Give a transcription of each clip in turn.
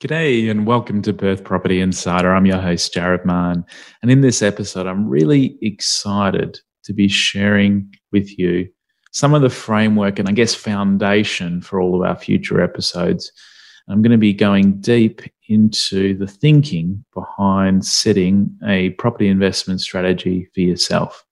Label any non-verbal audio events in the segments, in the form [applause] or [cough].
G'day and welcome to Perth Property Insider. I'm your host, Jared Mann. And in this episode, I'm really excited to be sharing with you some of the framework and I guess foundation for all of our future episodes. I'm going to be going deep into the thinking behind setting a property investment strategy for yourself.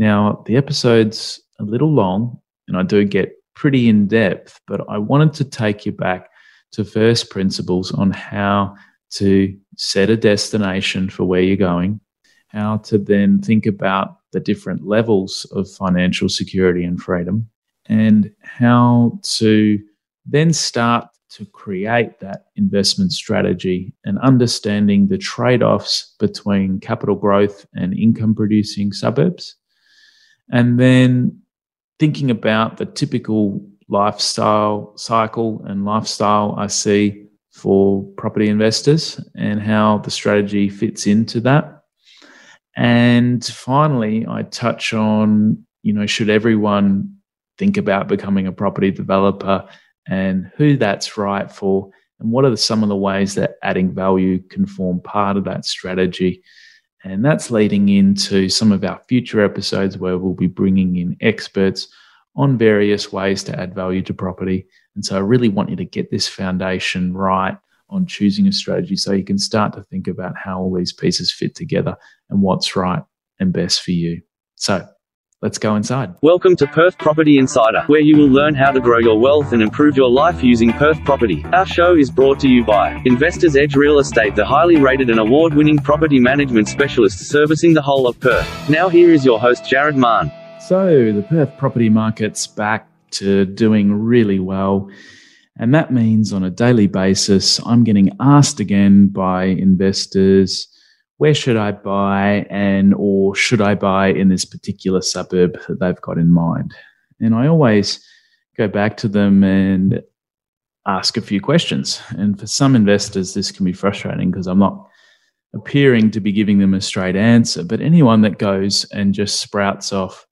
Now, the episode's a little long and I do get pretty in depth, but I wanted to take you back to first principles on how to set a destination for where you're going, how to then think about the different levels of financial security and freedom, and how to then start to create that investment strategy and understanding the trade offs between capital growth and income producing suburbs. And then thinking about the typical lifestyle cycle and lifestyle I see for property investors and how the strategy fits into that. And finally, I touch on, you know, should everyone think about becoming a property developer and who that's right for and what are some of the ways that adding value can form part of that strategy. And that's leading into some of our future episodes where we'll be bringing in experts on various ways to add value to property. And so I really want you to get this foundation right on choosing a strategy so you can start to think about how all these pieces fit together and what's right and best for you. So let's go inside. Welcome to Perth Property Insider, where you will learn how to grow your wealth and improve your life using Perth property. Our show is brought to you by Investors Edge Real Estate, the highly rated and award winning property management specialist servicing the whole of Perth. Now, here is your host, Jared Mann. So the Perth property market's back to doing really well. And that means on a daily basis, I'm getting asked again by investors, where should I buy and or should I buy in this particular suburb that they've got in mind? And I always go back to them and ask a few questions. And for some investors, this can be frustrating because I'm not appearing to be giving them a straight answer. But anyone that goes and just sprouts off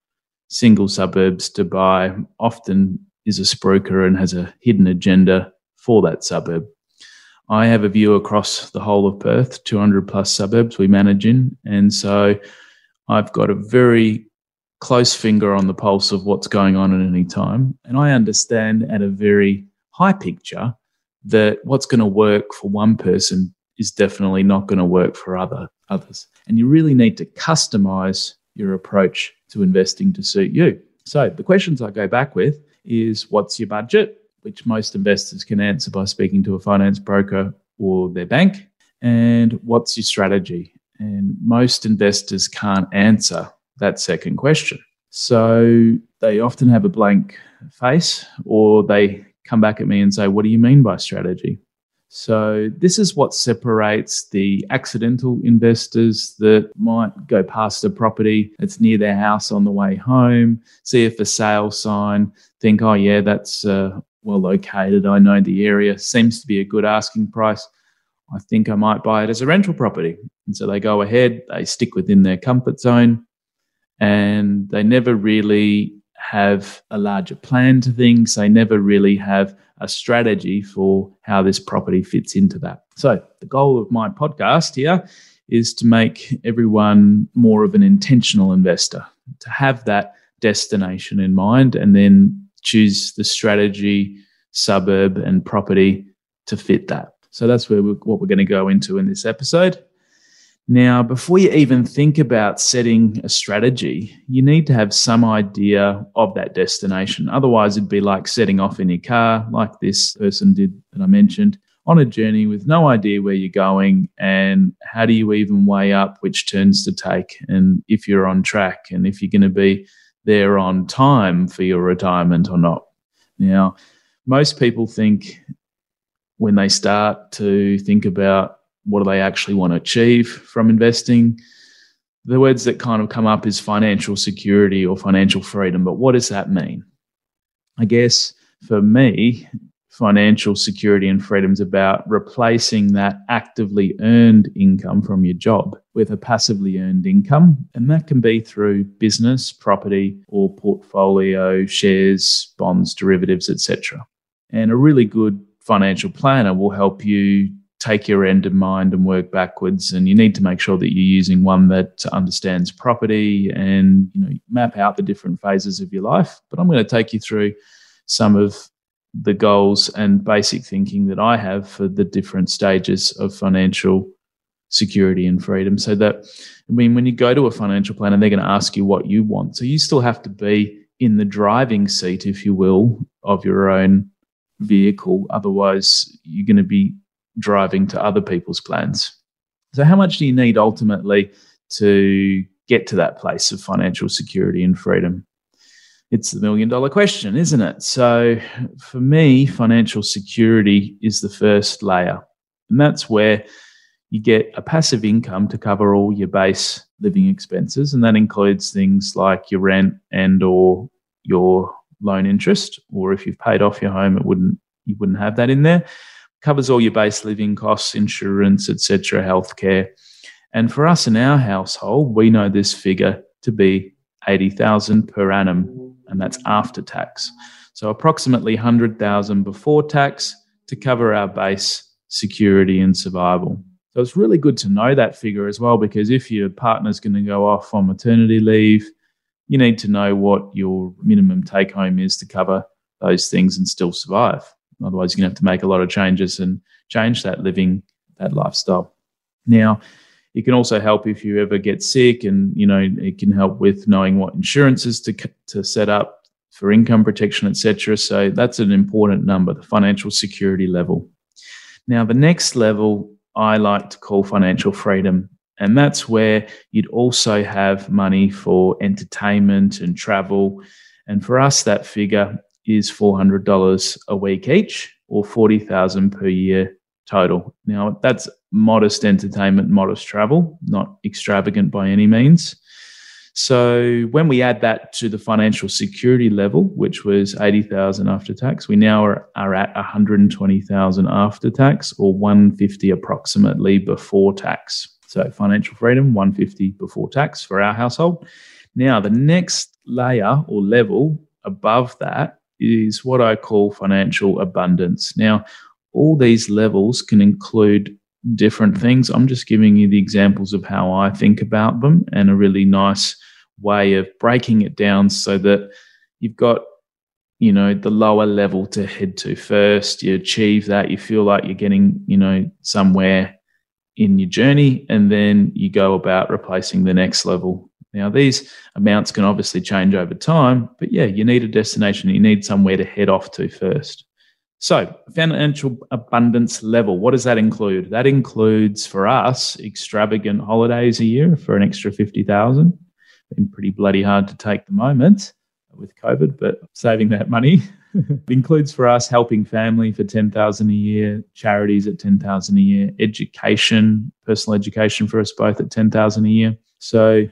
single suburbs to buy often is a spruiker and has a hidden agenda for that suburb. I have a view across the whole of Perth, 200 plus suburbs we manage in. And so I've got a very close finger on the pulse of what's going on at any time. And I understand at a very high picture that what's going to work for one person is definitely not going to work for other others. And you really need to customize your approach to investing to suit you. So the questions I go back with is what's your budget, which most investors can answer by speaking to a finance broker or their bank, and what's your strategy? And most investors can't answer that second question. So they often have a blank face or they come back at me and say, What do you mean by strategy? So, this is what separates the accidental investors that might go past a property that's near their house on the way home, see a for sale sign, think, oh, yeah, that's uh, well located. I know the area, seems to be a good asking price. I think I might buy it as a rental property. And so they go ahead, they stick within their comfort zone, and they never really have a larger plan to things. They never really have a strategy for how this property fits into that. So, the goal of my podcast here is to make everyone more of an intentional investor, to have that destination in mind and then choose the strategy, suburb, and property to fit that. So, that's where we're, what we're going to go into in this episode. Now, before you even think about setting a strategy, you need to have some idea of that destination. Otherwise, it'd be like setting off in your car, like this person did that I mentioned, on a journey with no idea where you're going and how do you even weigh up which turns to take and if you're on track and if you're going to be there on time for your retirement or not. Now, most people think when they start to think about what do they actually want to achieve from investing? The words that kind of come up is financial security or financial freedom, but what does that mean? I guess for me, financial security and freedom is about replacing that actively earned income from your job with a passively earned income. And that can be through business, property, or portfolio, shares, bonds, derivatives, etc. And a really good financial planner will help you take your end in mind and work backwards. And you need to make sure that you're using one that understands property and you know map out the different phases of your life. But I'm going to take you through some of the goals and basic thinking that I have for the different stages of financial security and freedom. So that I mean, when you go to a financial planner, they're going to ask you what you want. So you still have to be in the driving seat, if you will, of your own vehicle. Otherwise, you're going to be driving to other people's plans. So, how much do you need ultimately to get to that place of financial security and freedom? It's the million dollar question, isn't it? So, for me, financial security is the first layer. And that's where you get a passive income to cover all your base living expenses and that includes things like your rent and or your loan interest or if you've paid off your home it wouldn't you wouldn't have that in there covers all your base living costs, insurance, etc., healthcare. And for us in our household, we know this figure to be 80,000 per annum, and that's after tax. So approximately 100,000 before tax to cover our base security and survival. So it's really good to know that figure as well because if your partner's going to go off on maternity leave, you need to know what your minimum take home is to cover those things and still survive. Otherwise, you're going to have to make a lot of changes and change that living, that lifestyle. Now, it can also help if you ever get sick, and you know it can help with knowing what insurances to to set up for income protection, etc. So that's an important number, the financial security level. Now, the next level I like to call financial freedom, and that's where you'd also have money for entertainment and travel. And for us, that figure is $400 a week each or 40,000 per year total. Now that's modest entertainment, modest travel, not extravagant by any means. So when we add that to the financial security level, which was 80,000 after tax, we now are, are at 120,000 after tax or 150 approximately before tax. So financial freedom, 150 before tax for our household. Now the next layer or level above that is what I call financial abundance. Now, all these levels can include different things. I'm just giving you the examples of how I think about them and a really nice way of breaking it down so that you've got you know the lower level to head to first you achieve that you feel like you're getting you know somewhere in your journey and then you go about replacing the next level now, these amounts can obviously change over time, but yeah, you need a destination. You need somewhere to head off to first. So, financial abundance level, what does that include? That includes for us extravagant holidays a year for an extra 50,000. Been pretty bloody hard to take the moment with COVID, but saving that money. [laughs] it includes for us helping family for 10,000 a year, charities at 10,000 a year, education, personal education for us both at 10,000 a year. So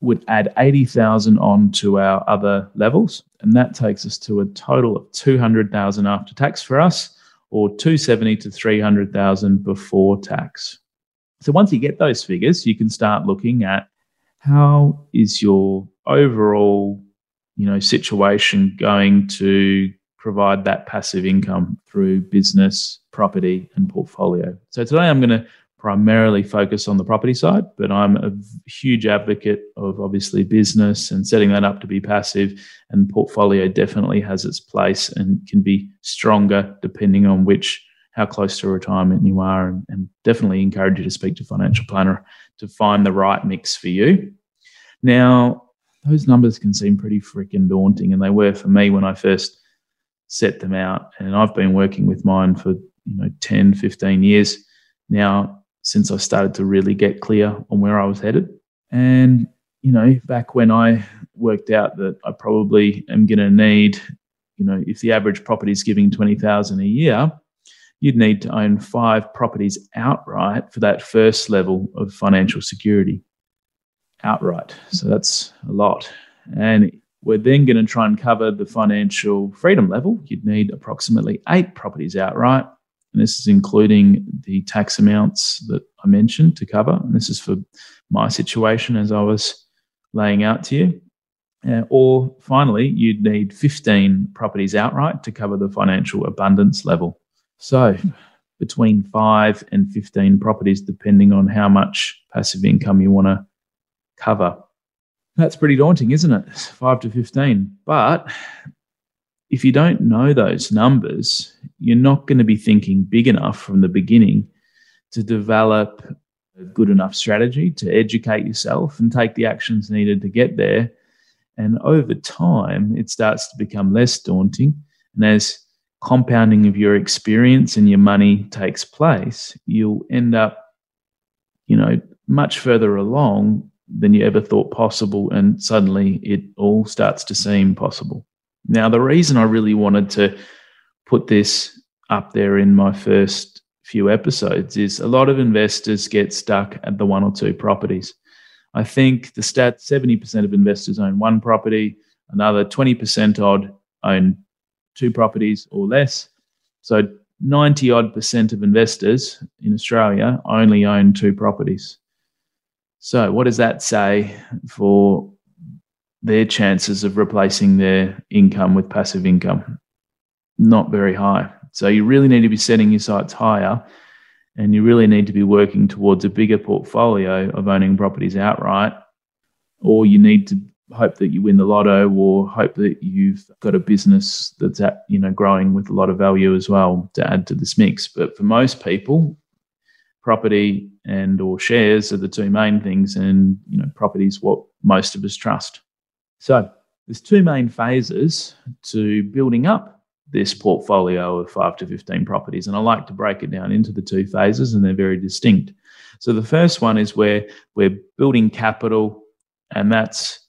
would add 80,000 on to our other levels. And that takes us to a total of 200,000 after tax for us or 270 to 300,000 before tax. So once you get those figures, you can start looking at how is your overall, you know, situation going to provide that passive income through business, property and portfolio. So today I'm going to primarily focus on the property side, but I'm a huge advocate of obviously business and setting that up to be passive. And portfolio definitely has its place and can be stronger depending on which how close to retirement you are, and, and definitely encourage you to speak to financial planner to find the right mix for you. Now, those numbers can seem pretty freaking daunting, and they were for me when I first set them out. And I've been working with mine for you know 10, 15 years now since I started to really get clear on where I was headed. And, you know, back when I worked out that I probably am going to need, you know, if the average property is giving 20,000 a year, you'd need to own five properties outright for that first level of financial security. Outright. So that's a lot. And we're then going to try and cover the financial freedom level. You'd need approximately eight properties outright and this is including the tax amounts that I mentioned to cover. And this is for my situation as I was laying out to you. Uh, or finally, you'd need 15 properties outright to cover the financial abundance level. So, between five and 15 properties, depending on how much passive income you want to cover. That's pretty daunting, isn't it? Five to 15. But if you don't know those numbers, you're not going to be thinking big enough from the beginning to develop a good enough strategy to educate yourself and take the actions needed to get there. And over time, it starts to become less daunting. And as compounding of your experience and your money takes place, you'll end up, you know, much further along than you ever thought possible. And suddenly it all starts to seem possible. Now, the reason I really wanted to put this up there in my first few episodes is a lot of investors get stuck at the one or two properties. I think the stat 70% of investors own one property, another 20% odd own two properties or less. So 90 odd percent of investors in Australia only own two properties. So, what does that say for their chances of replacing their income with passive income? Not very high. So, you really need to be setting your sights higher and you really need to be working towards a bigger portfolio of owning properties outright, or you need to hope that you win the lotto or hope that you've got a business that's at, you know growing with a lot of value as well to add to this mix but for most people property and or shares are the two main things and you know property is what most of us trust so there's two main phases to building up this portfolio of 5 to 15 properties and i like to break it down into the two phases and they're very distinct so the first one is where we're building capital and that's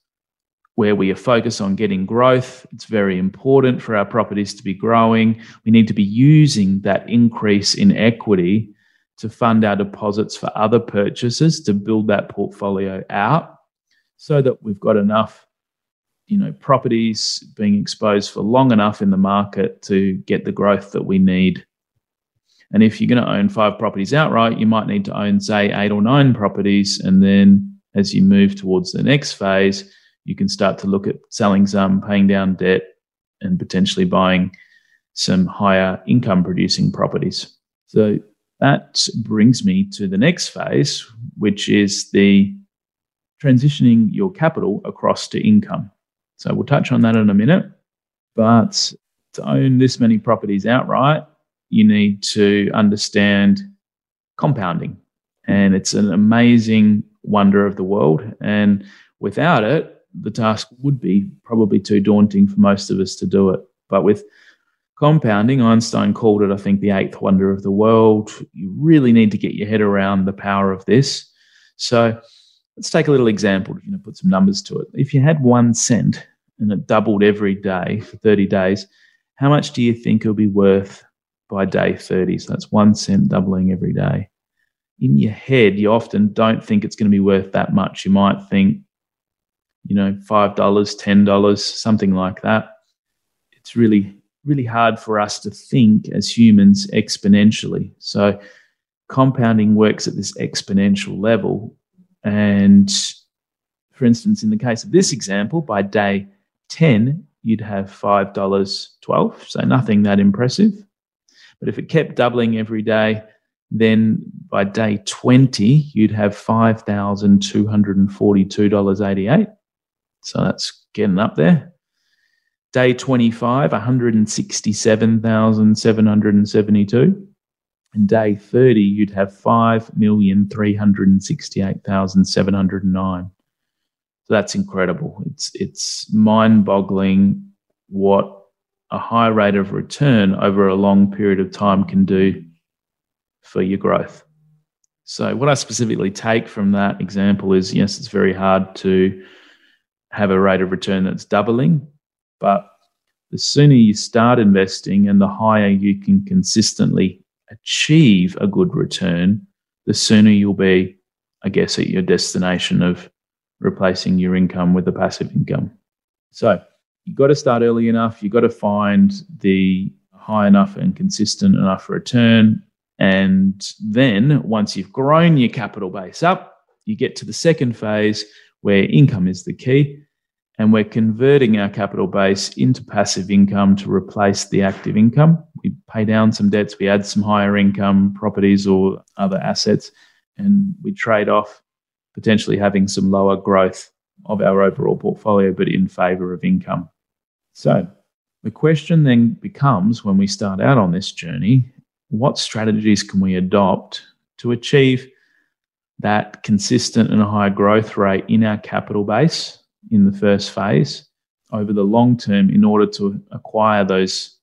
where we are focused on getting growth. It's very important for our properties to be growing. We need to be using that increase in equity to fund our deposits for other purchases to build that portfolio out so that we've got enough you know properties being exposed for long enough in the market to get the growth that we need. And if you're going to own five properties outright you might need to own say eight or nine properties. And then as you move towards the next phase you can start to look at selling some paying down debt and potentially buying some higher income producing properties. So that brings me to the next phase, which is the transitioning your capital across to income. So we'll touch on that in a minute. But to own this many properties outright, you need to understand compounding. And it's an amazing wonder of the world. And without it, the task would be probably too daunting for most of us to do it. But with compounding, Einstein called it, I think, the eighth wonder of the world. You really need to get your head around the power of this. So let's take a little example, you know, put some numbers to it. If you had one cent and it doubled every day for 30 days, how much do you think it'll be worth by day 30? So that's one cent doubling every day. In your head, you often don't think it's going to be worth that much. You might think, you know, $5, $10, something like that. It's really really hard for us to think as humans exponentially. So compounding works at this exponential level. And for instance, in the case of this example, by day 10, you'd have $5.12. So hmm. nothing that impressive. But if it kept doubling every day, then by day 20, you'd have $5,242.88. So that's getting up there. Day 25, 167,772. And day 30, you'd have 5,368,709. That's incredible. It's, it's mind boggling what a high rate of return over a long period of time can do for your growth. So, what I specifically take from that example is yes, it's very hard to have a rate of return that's doubling, but the sooner you start investing and the higher you can consistently achieve a good return, the sooner you'll be, I guess, at your destination of replacing your income with a passive income. So you've got to start early enough. You've got to find the high enough and consistent enough return. And then once you've grown your capital base up, you get to the second phase where income is the key and we're converting our capital base into passive income to replace the active income. We pay down some debts, we add some higher income properties or other assets, and we trade off potentially having some lower growth of our overall portfolio, but in favor of income. So the question then becomes when we start out on this journey, what strategies can we adopt to achieve that consistent and high growth rate in our capital base in the first phase over the long term in order to acquire those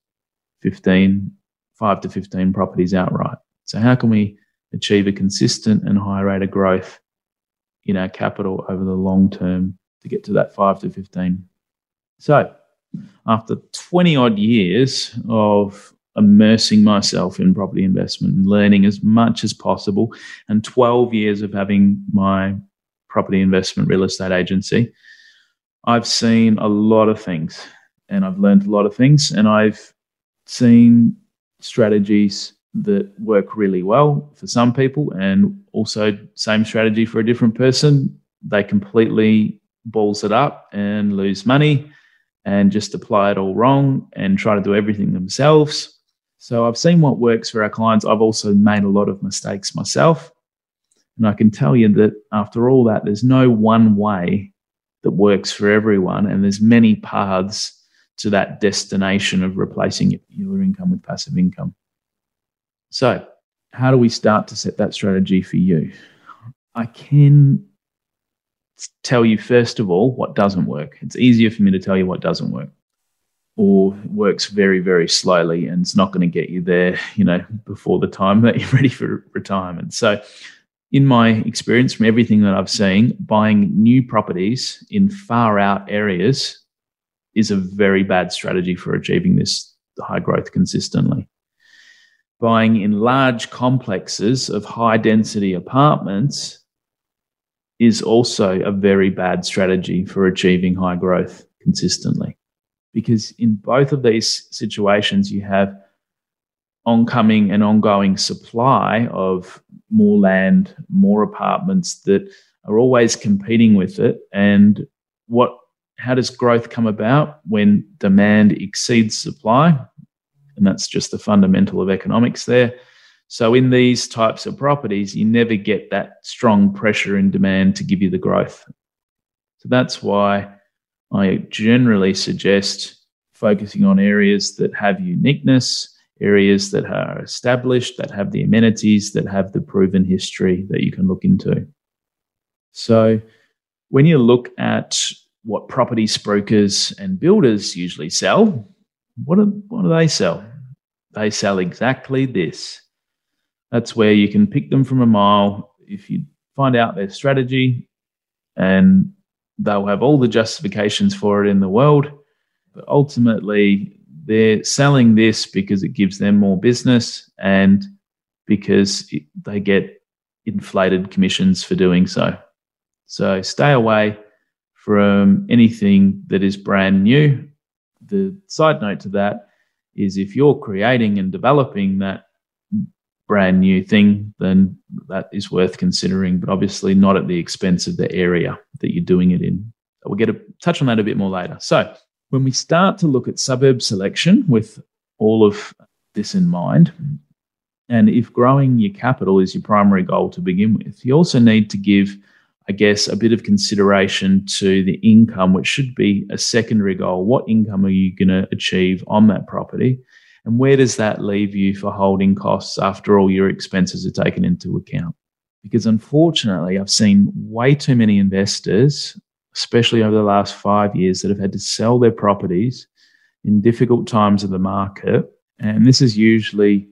15, 5 to 15 properties outright. So, how can we achieve a consistent and high rate of growth in our capital over the long term to get to that 5 to 15? So, after 20 odd years of immersing myself in property investment and learning as much as possible, and 12 years of having my property investment real estate agency, I've seen a lot of things and I've learned a lot of things and I've seen strategies that work really well for some people and also same strategy for a different person. They completely balls it up and lose money and just apply it all wrong and try to do everything themselves. So I've seen what works for our clients. I've also made a lot of mistakes myself. And I can tell you that after all that, there's no one way that works for everyone. And there's many paths to that destination of replacing your income with passive income. So, how do we start to set that strategy for you? I can tell you, first of all, what doesn't work. It's easier for me to tell you what doesn't work or works very, very slowly and it's not going to get you there, you know, before the time that you're [laughs] ready for retirement. So, in my experience, from everything that I've seen, buying new properties in far out areas is a very bad strategy for achieving this high growth consistently. Buying in large complexes of high density apartments is also a very bad strategy for achieving high growth consistently. Because in both of these situations, you have oncoming and ongoing supply of more land, more apartments that are always competing with it. And what how does growth come about when demand exceeds supply? And that's just the fundamental of economics there. So in these types of properties, you never get that strong pressure in demand to give you the growth. So that's why I generally suggest focusing on areas that have uniqueness, areas that are established, that have the amenities, that have the proven history that you can look into. So, when you look at what property brokers and builders usually sell, what do, what do they sell? They sell exactly this. That's where you can pick them from a mile. If you find out their strategy, and they'll have all the justifications for it in the world, but ultimately they're selling this because it gives them more business and because it, they get inflated commissions for doing so. So stay away from anything that is brand new. The side note to that is if you're creating and developing that brand new thing, then that is worth considering, but obviously not at the expense of the area that you're doing it in. We'll get a touch on that a bit more later. So when we start to look at suburb selection with all of this in mind, and if growing your capital is your primary goal to begin with, you also need to give, I guess, a bit of consideration to the income, which should be a secondary goal. What income are you going to achieve on that property? And where does that leave you for holding costs after all your expenses are taken into account? Because unfortunately, I've seen way too many investors especially over the last five years, that have had to sell their properties in difficult times of the market. And this is usually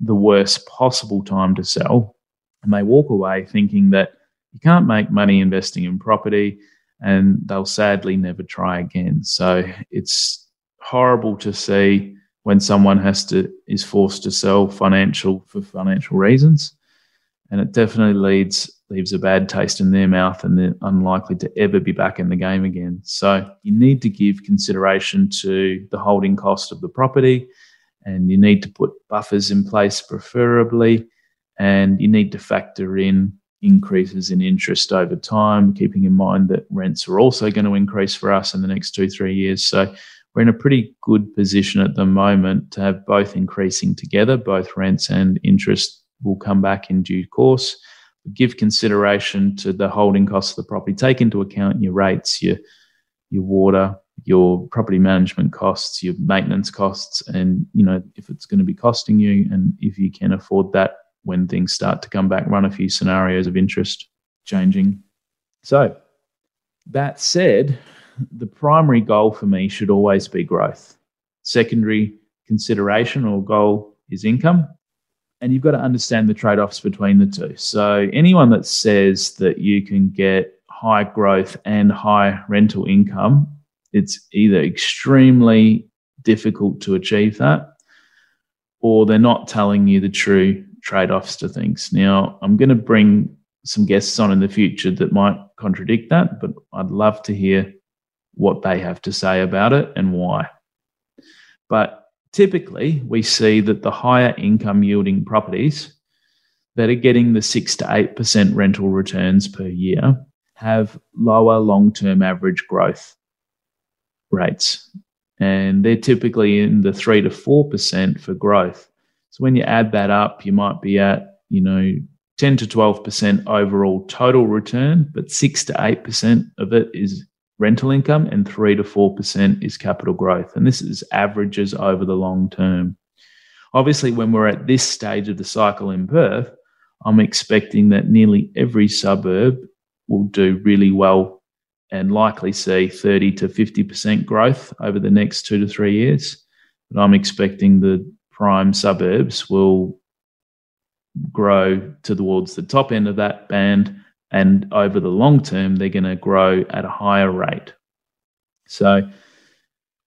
the worst possible time to sell. And they walk away thinking that you can't make money investing in property and they'll sadly never try again. So it's horrible to see when someone has to is forced to sell financial for financial reasons. And it definitely leads leaves a bad taste in their mouth and they're unlikely to ever be back in the game again. So you need to give consideration to the holding cost of the property and you need to put buffers in place preferably and you need to factor in increases in interest over time, keeping in mind that rents are also going to increase for us in the next two, three years. So we're in a pretty good position at the moment to have both increasing together, both rents and interest will come back in due course. Give consideration to the holding costs of the property. Take into account your rates, your your water, your property management costs, your maintenance costs, and you know if it's going to be costing you, and if you can afford that when things start to come back, run a few scenarios of interest changing. So, that said, the primary goal for me should always be growth. Secondary consideration or goal is income. And you've got to understand the trade offs between the two. So, anyone that says that you can get high growth and high rental income, it's either extremely difficult to achieve that or they're not telling you the true trade offs to things. Now, I'm going to bring some guests on in the future that might contradict that, but I'd love to hear what they have to say about it and why. But typically, we see that the higher income yielding properties that are getting the 6 to 8% rental returns per year have lower long term average growth rates. And they're typically in the 3 to 4% for growth. So when you add that up, you might be at, you know, 10 to 12% overall total return, but 6 to 8% of it is rental income and 3 to 4% is capital growth. And this is averages over the long term. Obviously, when we're at this stage of the cycle in Perth, I'm expecting that nearly every suburb will do really well and likely see 30 to 50% growth over the next two to three years. But I'm expecting the prime suburbs will grow towards the top end of that band. And over the long term, they're going to grow at a higher rate. So,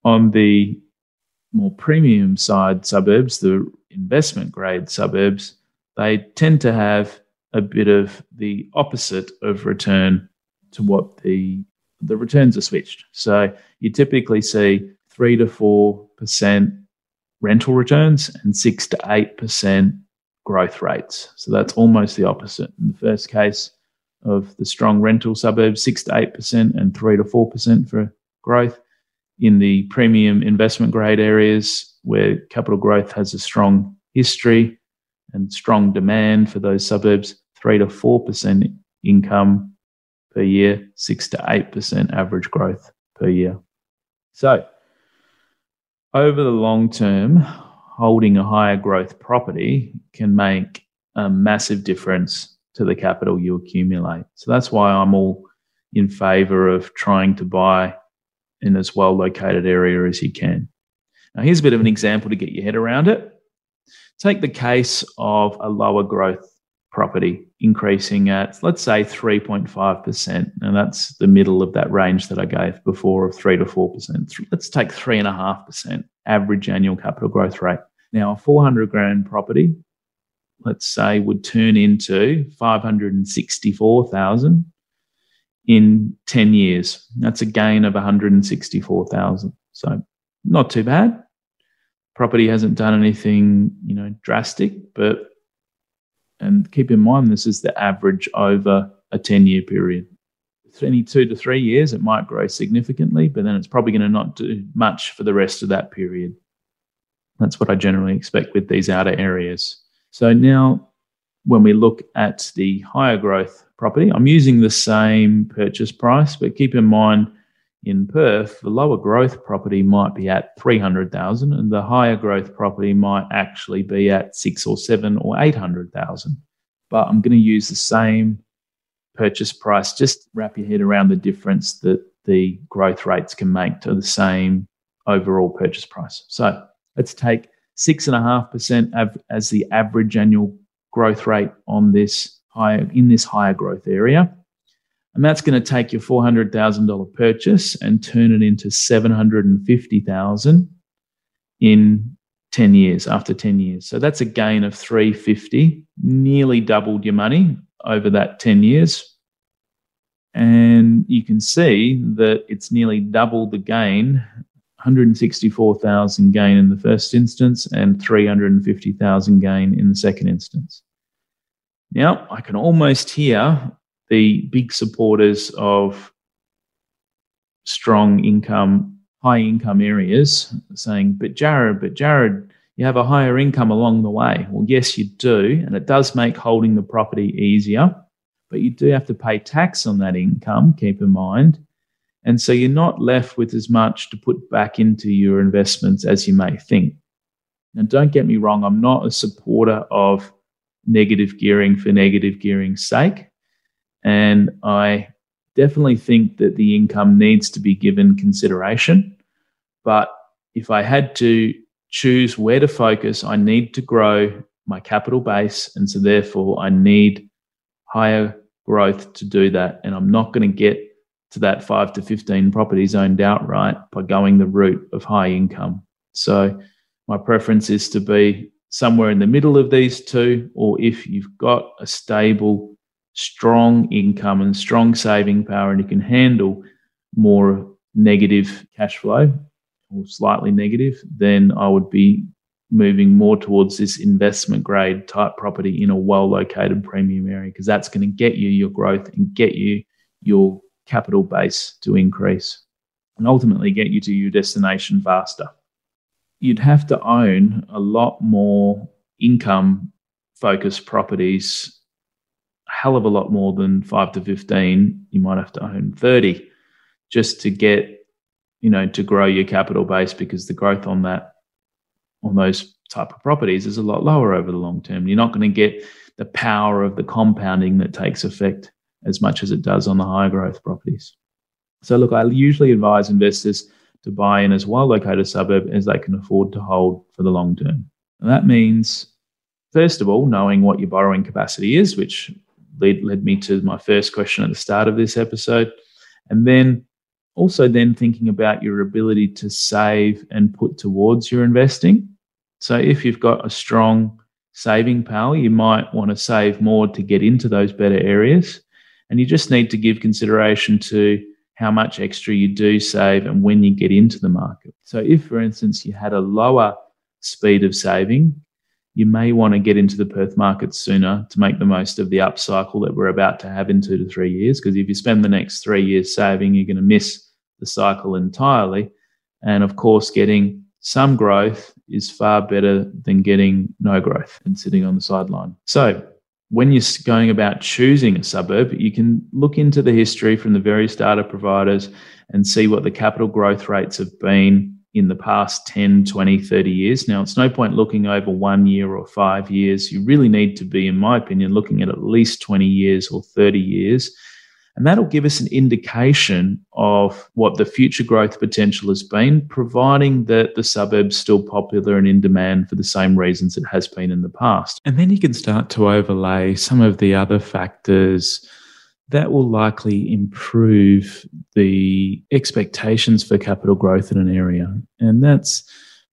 on the more premium side suburbs, the investment grade suburbs, they tend to have a bit of the opposite of return to what the the returns are switched. So you typically see three to four percent rental returns and six to eight percent growth rates. So that's almost the opposite. In the first case of the strong rental suburbs, six to eight percent and three to four percent for growth. In the premium investment grade areas where capital growth has a strong history and strong demand for those suburbs, three to four percent income per year, six to eight percent average growth per year. So over the long term, holding a higher growth property can make a massive difference to the capital you accumulate. So that's why I'm all in favor of trying to buy in as well located area as you can. Now, here's a bit of an example to get your head around it. Take the case of a lower growth property increasing at, let's say, 3.5%. And that's the middle of that range that I gave before of 3 to 4%. Let's take 3.5% average annual capital growth rate. Now, a 400 grand property, let's say, would turn into 564,000 in 10 years. That's a gain of 164,000. So not too bad. Property hasn't done anything, you know, drastic, but and keep in mind, this is the average over a 10 year period. Any two to three years, it might grow significantly, but then it's probably going to not do much for the rest of that period. That's what I generally expect with these outer areas. So now, when we look at the higher growth property, I'm using the same purchase price, but keep in mind in Perth, the lower growth property might be at 300,000 and the higher growth property might actually be at 6 or 7 or 800,000. But I'm going to use the same purchase price just wrap your head around the difference that the growth rates can make to the same overall purchase price. So, let's take 6.5% as the average annual growth rate on this higher in this higher growth area and that's going to take your $400,000 purchase and turn it into 750,000 in 10 years after 10 years. So that's a gain of 350, nearly doubled your money over that 10 years. And you can see that it's nearly double the gain 164,000 gain in the first instance and 350,000 gain in the second instance. Now, I can almost hear the big supporters of strong income, high income areas saying, but Jared, but Jared, you have a higher income along the way. Well, yes, you do. And it does make holding the property easier, but you do have to pay tax on that income, keep in mind. And so you're not left with as much to put back into your investments as you may think. Now, don't get me wrong, I'm not a supporter of negative gearing for negative gearing's sake. And I definitely think that the income needs to be given consideration. But if I had to choose where to focus, I need to grow my capital base. And so therefore, I need higher growth to do that. And I'm not going to get to that five to 15 properties owned outright by going the route of high income. So my preference is to be somewhere in the middle of these two, or if you've got a stable, strong income and strong saving power and you can handle more negative cash flow or slightly negative, then I would be moving more towards this investment grade type property in a well located premium area because that's going to get you your growth and get you your capital base to increase and ultimately get you to your destination faster. You'd have to own a lot more income focused properties, hell of a lot more than five to 15. You might have to own 30 just to get, you know, to grow your capital base because the growth on that, on those type of properties is a lot lower over the long term. You're not going to get the power of the compounding that takes effect as much as it does on the higher growth properties. So, look, I usually advise investors to buy in as well located suburb as they can afford to hold for the long term. And that means, first of all, knowing what your borrowing capacity is, which led, led me to my first question at the start of this episode. And then also then thinking about your ability to save and put towards your investing. So if you've got a strong saving power, you might want to save more to get into those better areas. And you just need to give consideration to how much extra you do save and when you get into the market. So, if, for instance, you had a lower speed of saving, you may want to get into the Perth market sooner to make the most of the upcycle that we're about to have in two to three years. Because if you spend the next three years saving, you're going to miss the cycle entirely. And of course, getting some growth is far better than getting no growth and sitting on the sideline. So, when you're going about choosing a suburb, you can look into the history from the various data providers and see what the capital growth rates have been in the past 10, 20, 30 years. Now, it's no point looking over one year or five years. You really need to be, in my opinion, looking at at least 20 years or 30 years and that'll give us an indication of what the future growth potential has been, providing that the suburb's still popular and in demand for the same reasons it has been in the past. And then you can start to overlay some of the other factors that will likely improve the expectations for capital growth in an area. And that's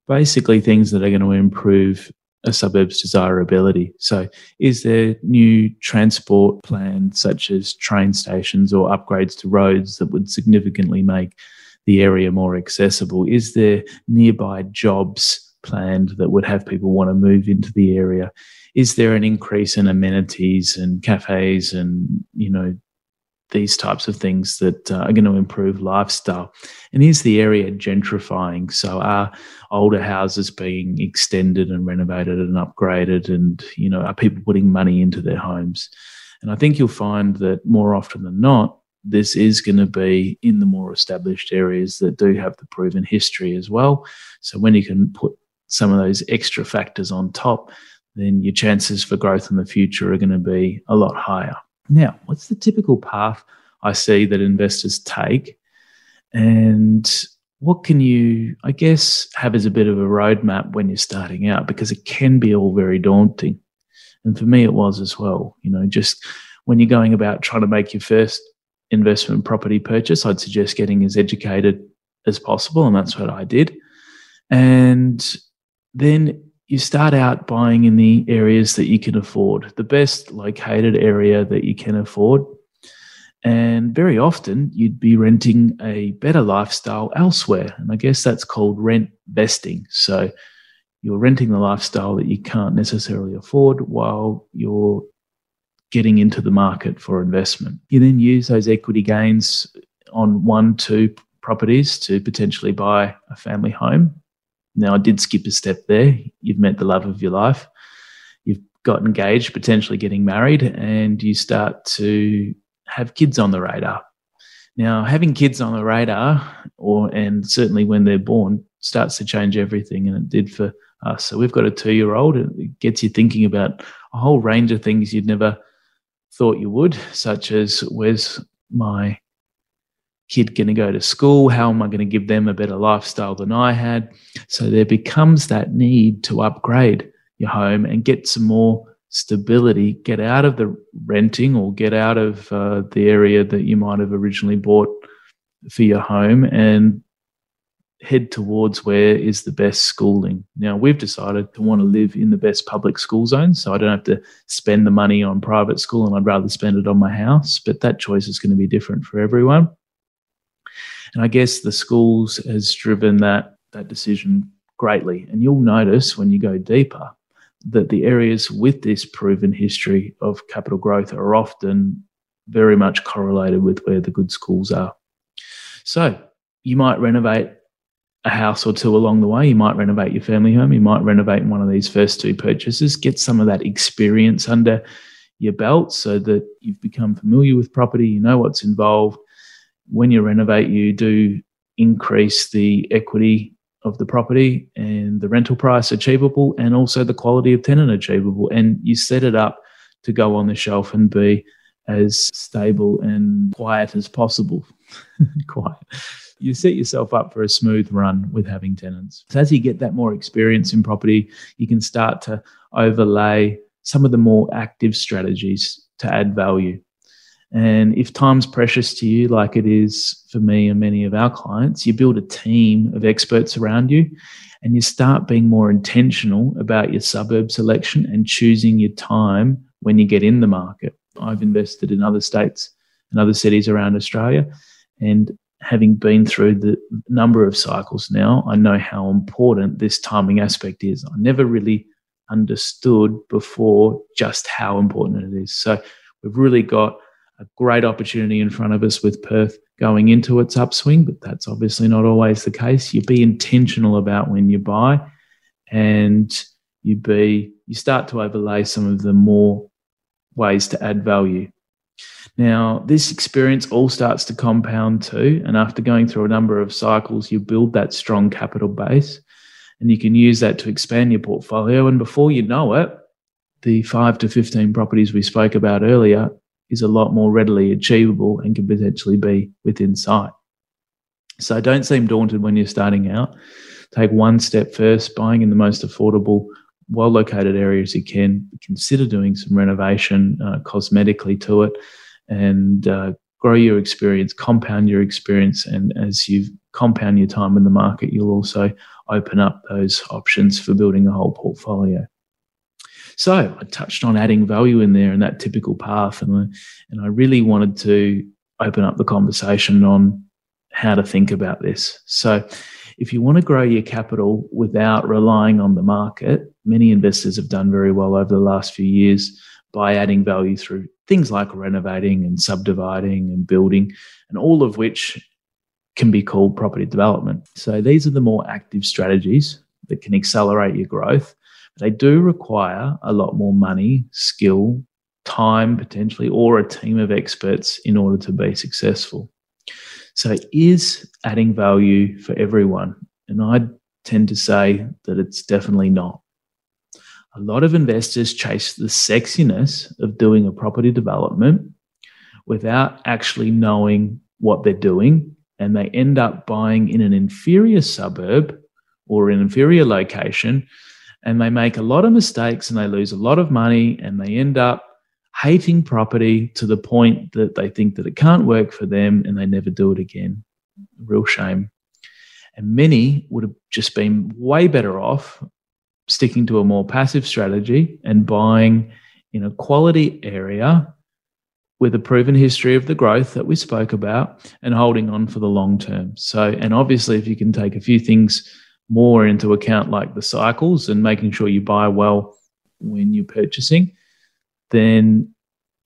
basically things that are going to improve a suburb's desirability. So, is there new transport plans, such as train stations or upgrades to roads, that would significantly make the area more accessible? Is there nearby jobs planned that would have people want to move into the area? Is there an increase in amenities and cafes and you know these types of things that uh, are going to improve lifestyle. And is the area gentrifying? So are older houses being extended and renovated and upgraded? And, you know, are people putting money into their homes? And I think you'll find that more often than not, this is going to be in the more established areas that do have the proven history as well. So when you can put some of those extra factors on top, then your chances for growth in the future are going to be a lot higher. Now, what's the typical path I see that investors take? And what can you, I guess, have as a bit of a roadmap when you're starting out? Because it can be all very daunting. And for me, it was as well. You know, just when you're going about trying to make your first investment property purchase, I'd suggest getting as educated as possible. And that's what I did. And then you start out buying in the areas that you can afford, the best located area that you can afford. And very often you'd be renting a better lifestyle elsewhere. And I guess that's called rent vesting. So you're renting the lifestyle that you can't necessarily afford while you're getting into the market for investment. You then use those equity gains on one, two properties to potentially buy a family home. Now, I did skip a step there. You've met the love of your life. You've got engaged, potentially getting married, and you start to have kids on the radar. Now, having kids on the radar, or and certainly when they're born, starts to change everything, and it did for us. So we've got a two-year-old. It gets you thinking about a whole range of things you'd never thought you would, such as where's my kid going to go to school? How am I going to give them a better lifestyle than I had? So there becomes that need to upgrade your home and get some more stability, get out of the renting or get out of uh, the area that you might have originally bought for your home and head towards where is the best schooling. Now, we've decided to want to live in the best public school zone, so I don't have to spend the money on private school and I'd rather spend it on my house, but that choice is going to be different for everyone. And I guess the schools has driven that that decision greatly. And you'll notice when you go deeper that the areas with this proven history of capital growth are often very much correlated with where the good schools are. So you might renovate a house or two along the way. You might renovate your family home. You might renovate one of these first two purchases. Get some of that experience under your belt so that you've become familiar with property. You know what's involved. When you renovate, you do increase the equity of the property and the rental price achievable and also the quality of tenant achievable. And you set it up to go on the shelf and be as stable and quiet as possible. [laughs] quiet. You set yourself up for a smooth run with having tenants. So as you get that more experience in property, you can start to overlay some of the more active strategies to add value. And if time's precious to you, like it is for me and many of our clients, you build a team of experts around you and you start being more intentional about your suburb selection and choosing your time when you get in the market. I've invested in other states and other cities around Australia. And having been through the number of cycles now, I know how important this timing aspect is. I never really understood before just how important it is. So we've really got a great opportunity in front of us with Perth going into its upswing, but that's obviously not always the case. You be intentional about when you buy and you be you start to overlay some of the more ways to add value. Now, this experience all starts to compound too. And after going through a number of cycles, you build that strong capital base and you can use that to expand your portfolio. And before you know it, the five to 15 properties we spoke about earlier is a lot more readily achievable and can potentially be within sight. So don't seem daunted when you're starting out. Take one step first, buying in the most affordable, well located areas you can. Consider doing some renovation uh, cosmetically to it and uh, grow your experience, compound your experience. And as you compound your time in the market, you'll also open up those options for building a whole portfolio. So I touched on adding value in there in that typical path, and I, and I really wanted to open up the conversation on how to think about this. So if you want to grow your capital without relying on the market, many investors have done very well over the last few years by adding value through things like renovating and subdividing and building, and all of which can be called property development. So these are the more active strategies that can accelerate your growth they do require a lot more money, skill, time potentially, or a team of experts in order to be successful. So, is adding value for everyone? And I tend to say that it's definitely not. A lot of investors chase the sexiness of doing a property development without actually knowing what they're doing, and they end up buying in an inferior suburb or an inferior location and they make a lot of mistakes and they lose a lot of money and they end up hating property to the point that they think that it can't work for them and they never do it again. Real shame. And many would have just been way better off sticking to a more passive strategy and buying in a quality area with a proven history of the growth that we spoke about and holding on for the long term. So, and obviously, if you can take a few things more into account like the cycles and making sure you buy well when you're purchasing, then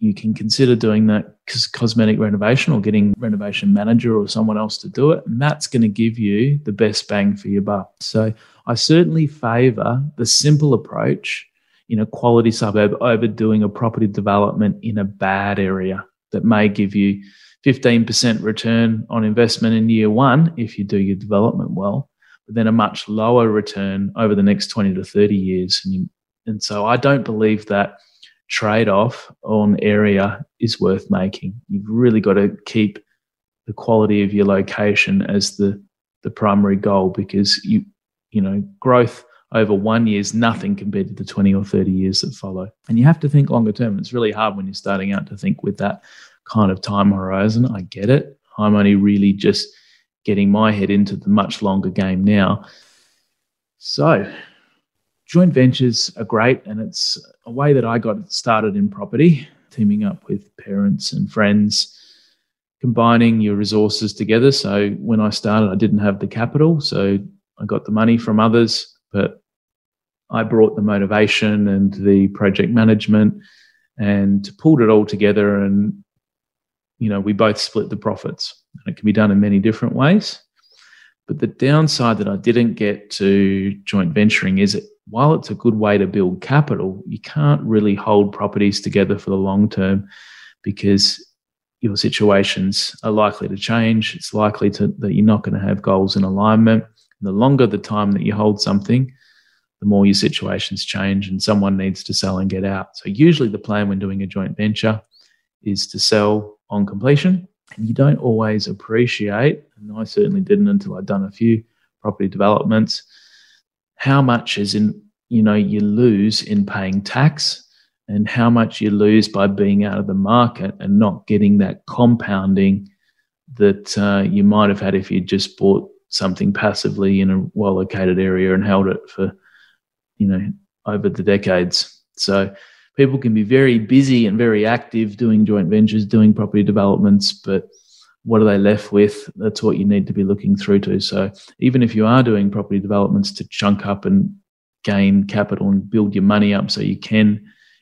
you can consider doing that cosmetic renovation or getting renovation manager or someone else to do it and that's going to give you the best bang for your buck. So i certainly favor the simple approach in a quality suburb over doing a property development in a bad area that may give you 15% return on investment in year one if you do your development well but then a much lower return over the next 20 to 30 years and, you, and so i don't believe that trade off on area is worth making. You've really got to keep the quality of your location as the the primary goal because you you know growth over one year is nothing compared to the 20 or 30 years that follow. And you have to think longer term. It's really hard when you're starting out to think with that kind of time horizon. I get it. I'm only really just getting my head into the much longer game now. So, joint ventures are great and it's a way that I got started in property, teaming up with parents and friends, combining your resources together. So when I started, I didn't have the capital, so I got the money from others, but I brought the motivation and the project management and pulled it all together and you know we both split the profits and it can be done in many different ways but the downside that I didn't get to joint venturing is that while it's a good way to build capital, you can't really hold properties together for the long term because your situations are likely to change. It's likely to, that you're not going to have goals in alignment. And the longer the time that you hold something, the more your situations change and someone needs to sell and get out. So, usually, the plan when doing a joint venture is to sell on completion. And you don't always appreciate, and I certainly didn't until I'd done a few property developments how much is in you know you lose in paying tax and how much you lose by being out of the market and not getting that compounding that uh, you might have had if you just bought something passively in a well located area and held it for you know over the decades. So people can be very busy and very active doing joint ventures doing property developments but what are they left with? That's what you need to be looking through to. So even if you are doing property developments to chunk up and gain capital and build your money up so you can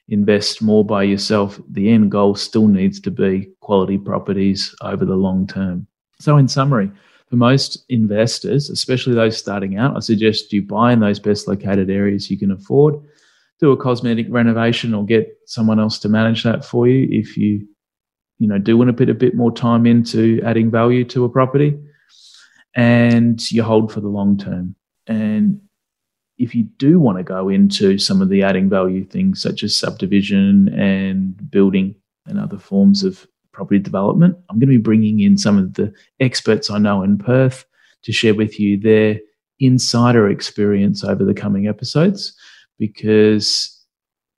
invest more by yourself, the end goal still needs to be quality properties over the long term. So in summary, for most investors, especially those starting out, I suggest you buy in those best located areas you can afford. Do a cosmetic renovation or get someone else to manage that for you if you you know do want to put a bit more time into adding value to a property. And you hold for the long term. And if you do want to go into some of the adding value things such as subdivision and building and other forms of property development i'm going to be bringing in some of the experts i know in perth to share with you their insider experience over the coming episodes because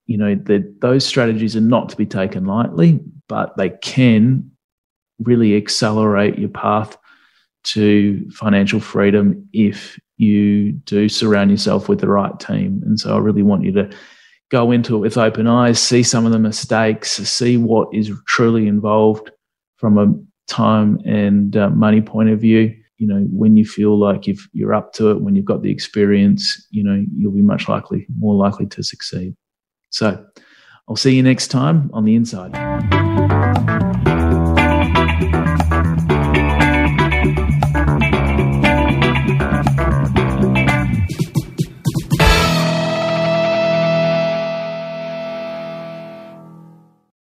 you know that those strategies are not to be taken lightly but they can really accelerate your path to financial freedom if you do surround yourself with the right team. And so I really want you to go into it with open eyes, see some of the mistakes, see what is truly involved from a time and uh, money point of view. You know, when you feel like if you're up to it, when you've got the experience, you know, you'll be much likely, more likely to succeed. So I'll see you next time on the inside.